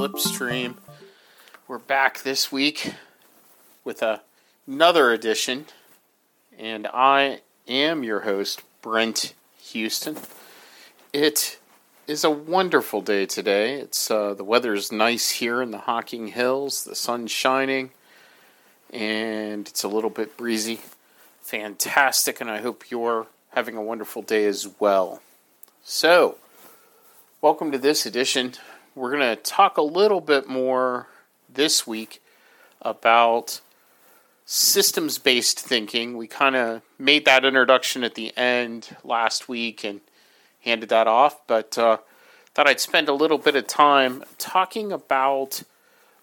Slipstream. We're back this week with a, another edition, and I am your host, Brent Huston. It is a wonderful day today. It's uh, the weather's nice here in the Hocking Hills. The sun's shining, and it's a little bit breezy. Fantastic, and I hope you're having a wonderful day as well. So, welcome to this edition. We're going to talk a little bit more this week about systems based thinking. We kind of made that introduction at the end last week and handed that off, but uh, thought I'd spend a little bit of time talking about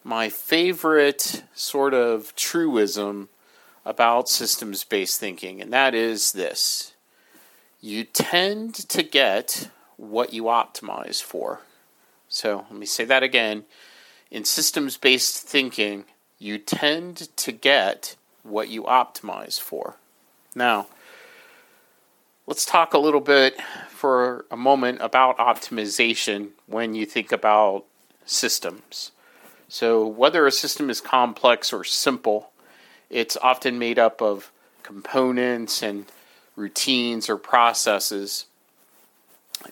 my favorite sort of truism about systems based thinking, and that is this you tend to get what you optimize for. So let me say that again. In systems based thinking, you tend to get what you optimize for. Now, let's talk a little bit for a moment about optimization when you think about systems. So, whether a system is complex or simple, it's often made up of components and routines or processes.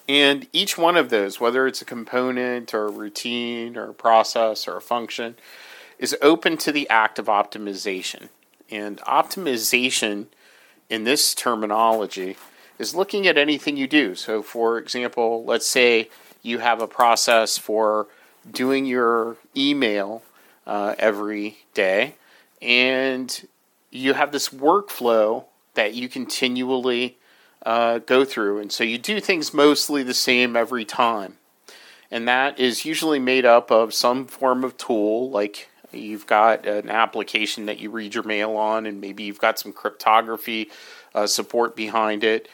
And each one of those, whether it's a component or a routine or a process or a function, is open to the act of optimization. And optimization in this terminology is looking at anything you do. So, for example, let's say you have a process for doing your email uh, every day, and you have this workflow that you continually uh, go through. And so you do things mostly the same every time. And that is usually made up of some form of tool, like you've got an application that you read your mail on, and maybe you've got some cryptography uh, support behind it.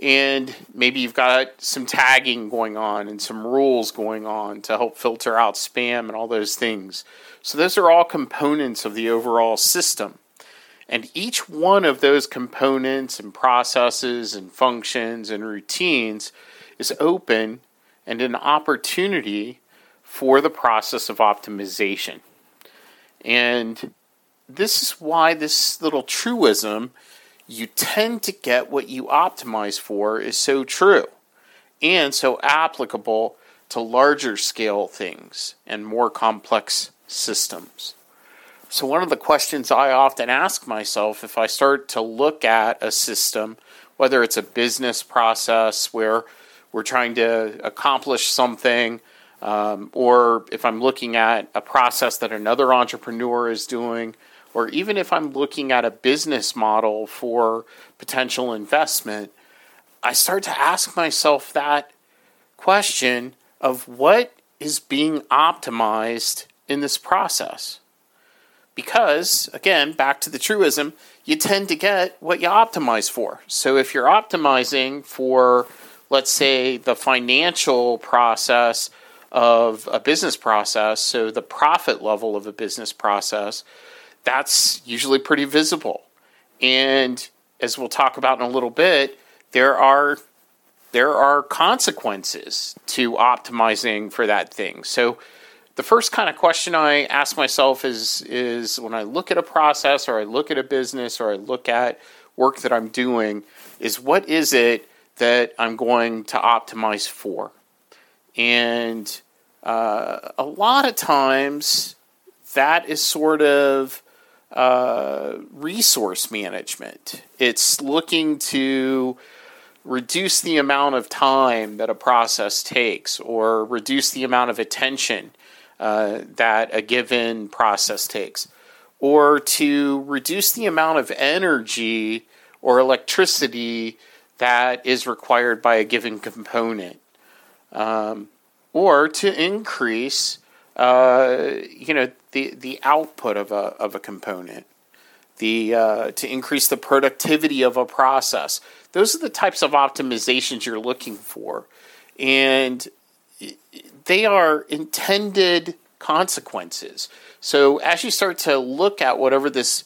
And maybe you've got some tagging going on and some rules going on to help filter out spam and all those things. So, those are all components of the overall system. And each one of those components and processes and functions and routines is open and an opportunity for the process of optimization. And this is why this little truism, you tend to get what you optimize for, is so true and so applicable to larger scale things and more complex systems. So, one of the questions I often ask myself if I start to look at a system, whether it's a business process where we're trying to accomplish something, um, or if I'm looking at a process that another entrepreneur is doing, or even if I'm looking at a business model for potential investment, I start to ask myself that question of what is being optimized in this process because, again, back to the truism, you tend to get what you optimize for. So if you're optimizing for, let's say, the financial process of a business process, so the profit level of a business process, that's usually pretty visible. And as we'll talk about in a little bit, there are there are consequences to optimizing for that thing. So the first kind of question I ask myself is is when I look at a process or I look at a business or I look at work that I'm doing is what is it that I'm going to optimize for? And uh, a lot of times that is sort of uh, resource management. It's looking to reduce the amount of time that a process takes or reduce the amount of attention uh, that a given process takes, or to reduce the amount of energy or electricity that is required by a given component, um, or to increase, uh, you know, the the output of a of a component, the uh, to increase the productivity of a process. Those are the types of optimizations you're looking for, and they are intended consequences. So as you start to look at whatever this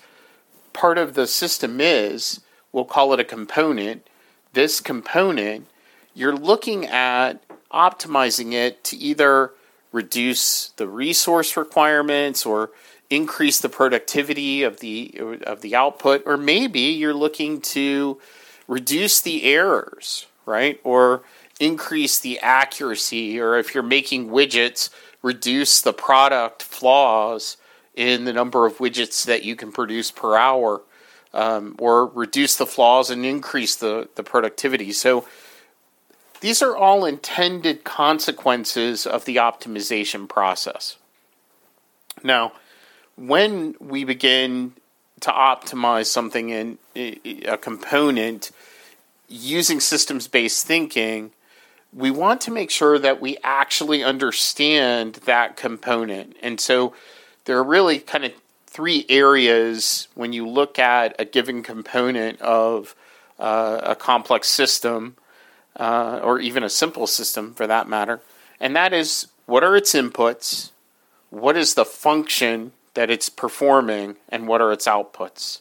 part of the system is, we'll call it a component. This component, you're looking at optimizing it to either reduce the resource requirements or increase the productivity of the of the output or maybe you're looking to reduce the errors right or increase the accuracy or if you're making widgets reduce the product flaws in the number of widgets that you can produce per hour um, or reduce the flaws and increase the, the productivity. So these are all intended consequences of the optimization process. Now when we begin to optimize something in a component using systems based thinking, we want to make sure that we actually understand that component. And so there are really kind of three areas when you look at a given component of uh, a complex system, uh, or even a simple system for that matter. And that is what are its inputs? What is the function that it's performing and what are its outputs.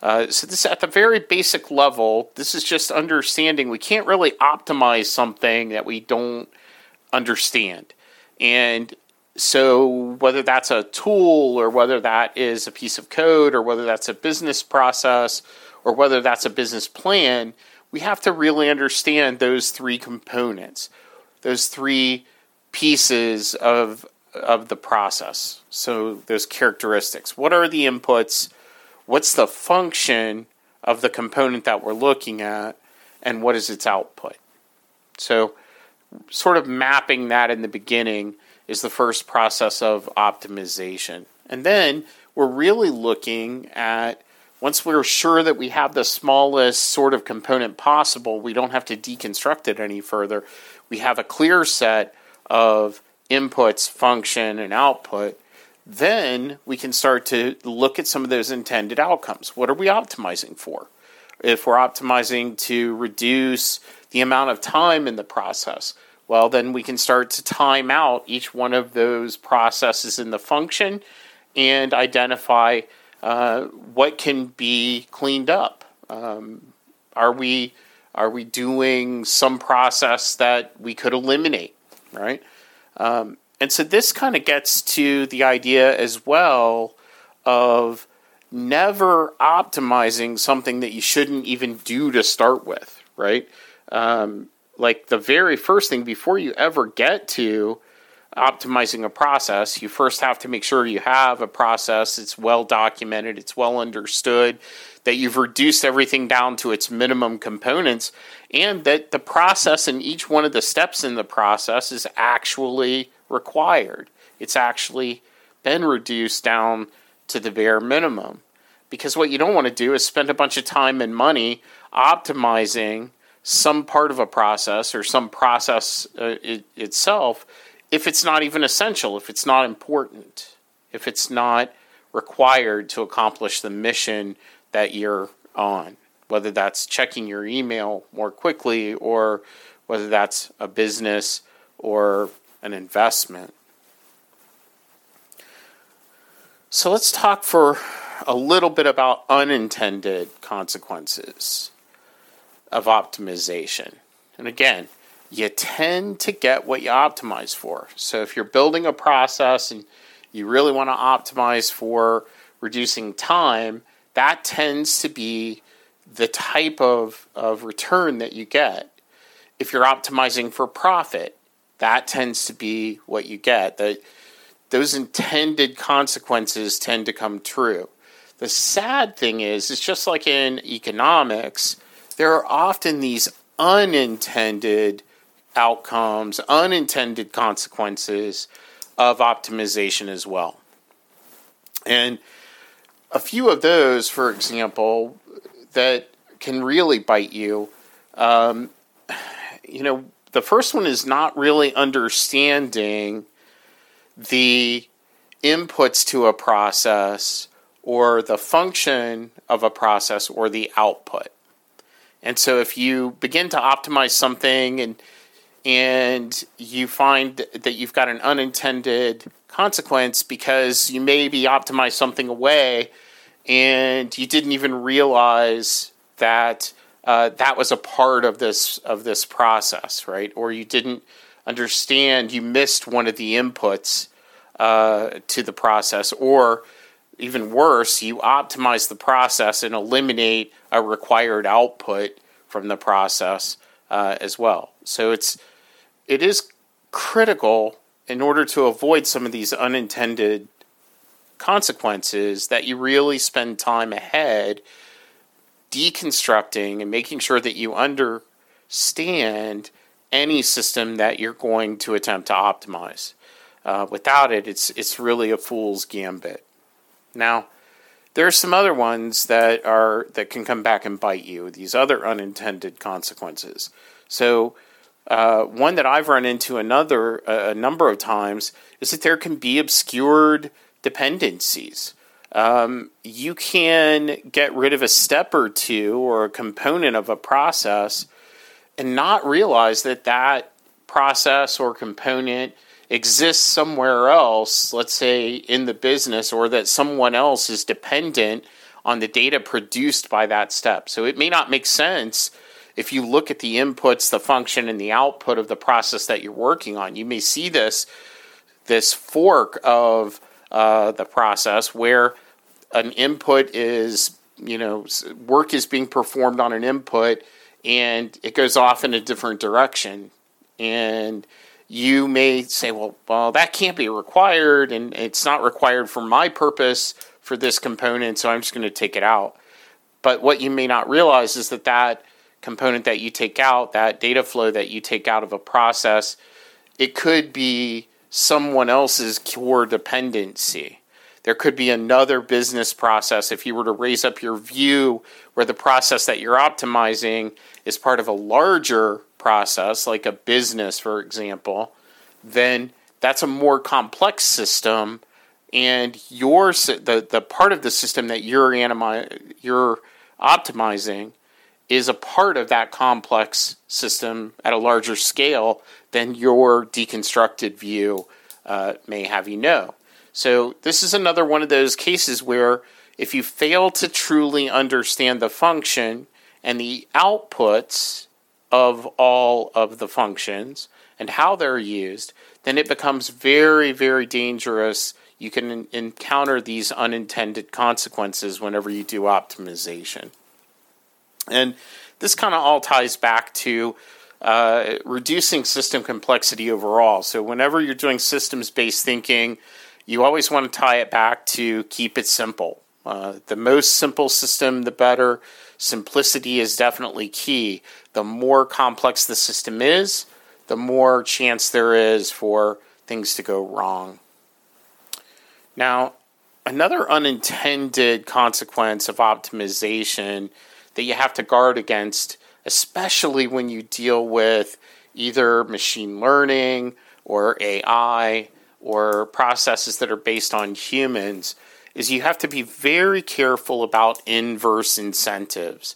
Uh, so this at the very basic level, this is just understanding. We can't really optimize something that we don't understand, and so whether that's a tool or whether that is a piece of code or whether that's a business process or whether that's a business plan, we have to really understand those three components, those three pieces of of the process. So those characteristics. What are the inputs? What's the function of the component that we're looking at? And what is its output? So, sort of mapping that in the beginning is the first process of optimization. And then we're really looking at once we're sure that we have the smallest sort of component possible, we don't have to deconstruct it any further. We have a clear set of inputs, function, and output, then we can start to look at some of those intended outcomes. What are we optimizing for? If we're optimizing to reduce the amount of time in the process, well, then we can start to time out each one of those processes in the function and identify uh, what can be cleaned up. Um, are we are we doing some process that we could eliminate? Right. Um, and so this kind of gets to the idea as well of never optimizing something that you shouldn't even do to start with, right? Um, like the very first thing before you ever get to optimizing a process, you first have to make sure you have a process, it's well documented, it's well understood, that you've reduced everything down to its minimum components, and that the process and each one of the steps in the process is actually required. It's actually been reduced down to the bare minimum. Because what you don't want to do is spend a bunch of time and money optimizing some part of a process or some process uh, it, itself if it's not even essential, if it's not important, if it's not required to accomplish the mission that you're on, whether that's checking your email more quickly or whether that's a business or an investment. So let's talk for a little bit about unintended consequences of optimization. And again, you tend to get what you optimize for. So if you're building a process and you really want to optimize for reducing time, that tends to be the type of, of return that you get. If you're optimizing for profit, that tends to be what you get. That those intended consequences tend to come true. The sad thing is, it's just like in economics, there are often these unintended outcomes, unintended consequences of optimization as well. And a few of those, for example, that can really bite you. Um, you know, the first one is not really understanding the inputs to a process or the function of a process or the output. And so if you begin to optimize something and and you find that you've got an unintended consequence because you maybe optimized something away and you didn't even realize that uh, that was a part of this of this process, right? Or you didn't understand, you missed one of the inputs uh, to the process, or even worse, you optimize the process and eliminate a required output from the process uh, as well. So it's it is critical in order to avoid some of these unintended consequences that you really spend time ahead deconstructing and making sure that you understand any system that you're going to attempt to optimize. Uh, without it, it's it's really a fool's gambit. Now, there are some other ones that are that can come back and bite you. These other unintended consequences. So, uh, one that I've run into another a number of times is that there can be obscured dependencies. Um, you can get rid of a step or two or a component of a process and not realize that that process or component exists somewhere else, let's say in the business, or that someone else is dependent on the data produced by that step. So it may not make sense if you look at the inputs, the function, and the output of the process that you're working on. You may see this this fork of uh, the process where an input is you know work is being performed on an input and it goes off in a different direction and you may say, well, well, that can't be required, and it's not required for my purpose for this component, so I'm just going to take it out. But what you may not realize is that that component that you take out, that data flow that you take out of a process, it could be someone else's core dependency. There could be another business process if you were to raise up your view where the process that you're optimizing is part of a larger process, like a business, for example, then that's a more complex system, and your the the part of the system that you're animi- you're optimizing is a part of that complex system at a larger scale than your deconstructed view uh, may have you know. So this is another one of those cases where if you fail to truly understand the function and the outputs of all of the functions and how they're used, then it becomes very, very dangerous. You can encounter these unintended consequences whenever you do optimization. And this kind of all ties back to uh, reducing system complexity overall. So, whenever you're doing systems based thinking, you always want to tie it back to keep it simple. Uh, the most simple system, the better. Simplicity is definitely key. The more complex the system is, the more chance there is for things to go wrong. Now, another unintended consequence of optimization that you have to guard against, especially when you deal with either machine learning or AI or processes that are based on humans, is you have to be very careful about inverse incentives.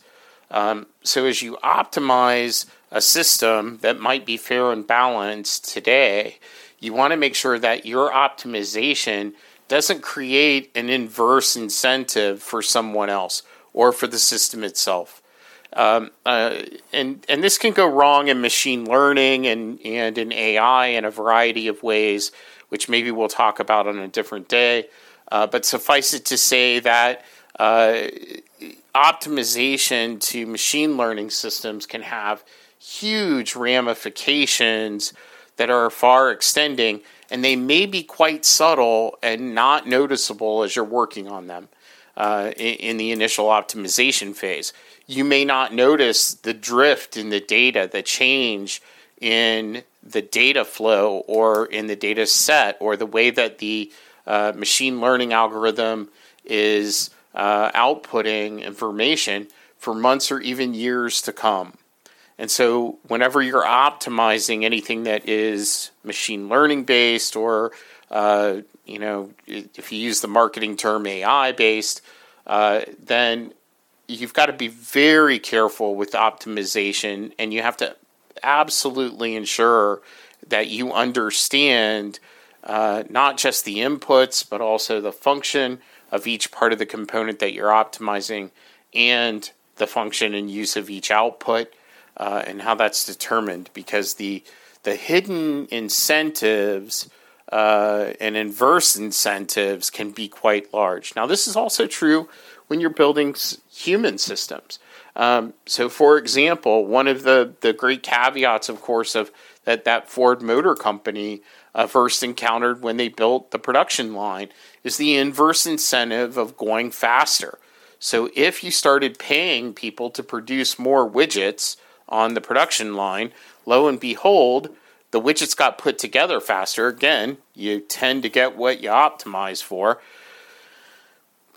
Um, so as you optimize a system that might be fair and balanced today, you want to make sure that your optimization doesn't create an inverse incentive for someone else or for the system itself. Um, uh, and and this can go wrong in machine learning and and in AI in a variety of ways, which maybe we'll talk about on a different day. Uh, but suffice it to say that uh, optimization to machine learning systems can have huge ramifications that are far extending, and they may be quite subtle and not noticeable as you're working on them uh, in, in the initial optimization phase. You may not notice the drift in the data, the change in the data flow or in the data set or the way that the uh, machine learning algorithm is uh, outputting information for months or even years to come. And so, whenever you're optimizing anything that is machine learning based, or uh, you know, if you use the marketing term AI based, uh, then you've got to be very careful with optimization, and you have to absolutely ensure that you understand uh, not just the inputs, but also the function of each part of the component that you're optimizing and the function and use of each output uh, and how that's determined because the the hidden incentives uh, and inverse incentives can be quite large. Now, this is also true when you're building human systems. Um, so, for example, one of the, the great caveats, of course, of that that Ford Motor Company uh, first encountered when they built the production line is the inverse incentive of going faster. So, if you started paying people to produce more widgets on the production line, lo and behold, the widgets got put together faster. Again, you tend to get what you optimize for.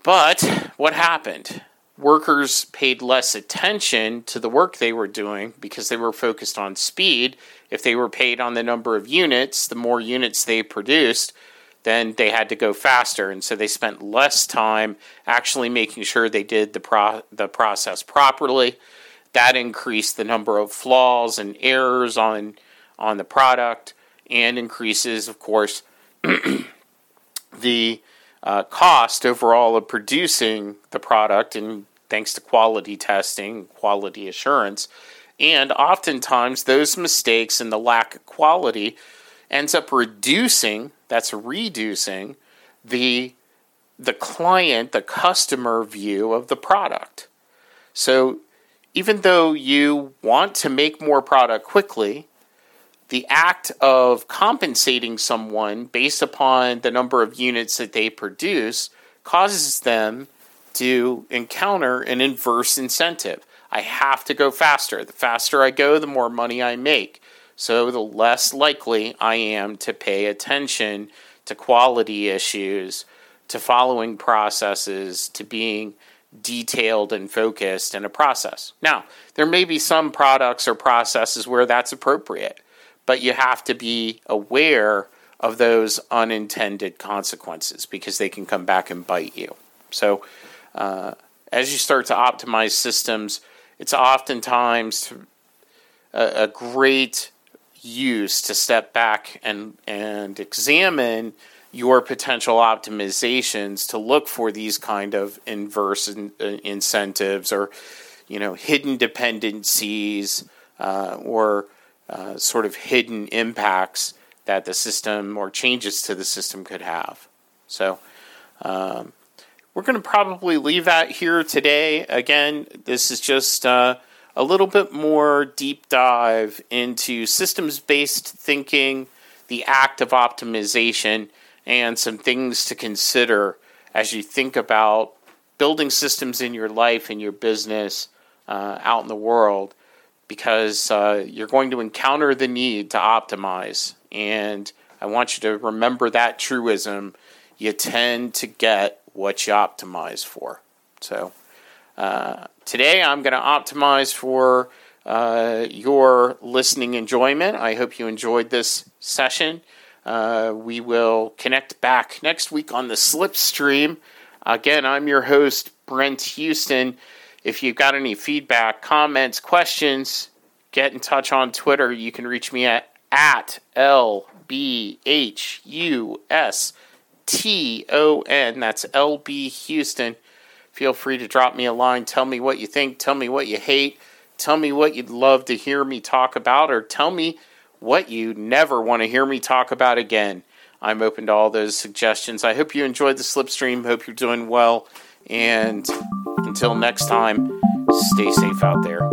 But what happened? Workers paid less attention to the work they were doing because they were focused on speed. If they were paid on the number of units, the more units they produced, then they had to go faster. And so they spent less time actually making sure they did the, pro- the process properly. That increased the number of flaws and errors on on the product and increases, of course, the uh, cost overall of producing the product, and thanks to quality testing, quality assurance. And oftentimes, those mistakes and the lack of quality ends up reducing, that's reducing, the, the client, the customer view of the product. So, even though you want to make more product quickly, the act of compensating someone based upon the number of units that they produce causes them to encounter an inverse incentive. I have to go faster. The faster I go, the more money I make. So the less likely I am to pay attention to quality issues, to following processes, to being detailed and focused in a process. Now, there may be some products or processes where that's appropriate but you have to be aware of those unintended consequences because they can come back and bite you. So, uh, as you start to optimize systems, it's oftentimes a, a great use to step back and, and examine your potential optimizations to look for these kind of inverse in, uh, incentives or you know hidden dependencies uh, or uh, sort of hidden impacts that the system or changes to the system could have. So, um, we're going to probably leave that here today. Again, this is just uh, a little bit more deep dive into systems based thinking, the act of optimization, and some things to consider as you think about building systems in your life and your business uh, out in the world because uh, you're going to encounter the need to optimize. And I want you to remember that truism. You tend to get what you optimize for. So uh, today I'm going to optimize for uh, your listening enjoyment. I hope you enjoyed this session. Uh, we will connect back next week on the Slipstream. Again, I'm your host, Brent Huston. If you've got any feedback, comments, questions, get in touch on Twitter. You can reach me at at L-B-H-U-S-T-O-N. That's L-B Huston. Feel free to drop me a line. Tell me what you think. Tell me what you hate. Tell me what you'd love to hear me talk about, or tell me what you never want to hear me talk about again. I'm open to all those suggestions. I hope you enjoyed the slipstream. Hope you're doing well. And until next time, stay safe out there.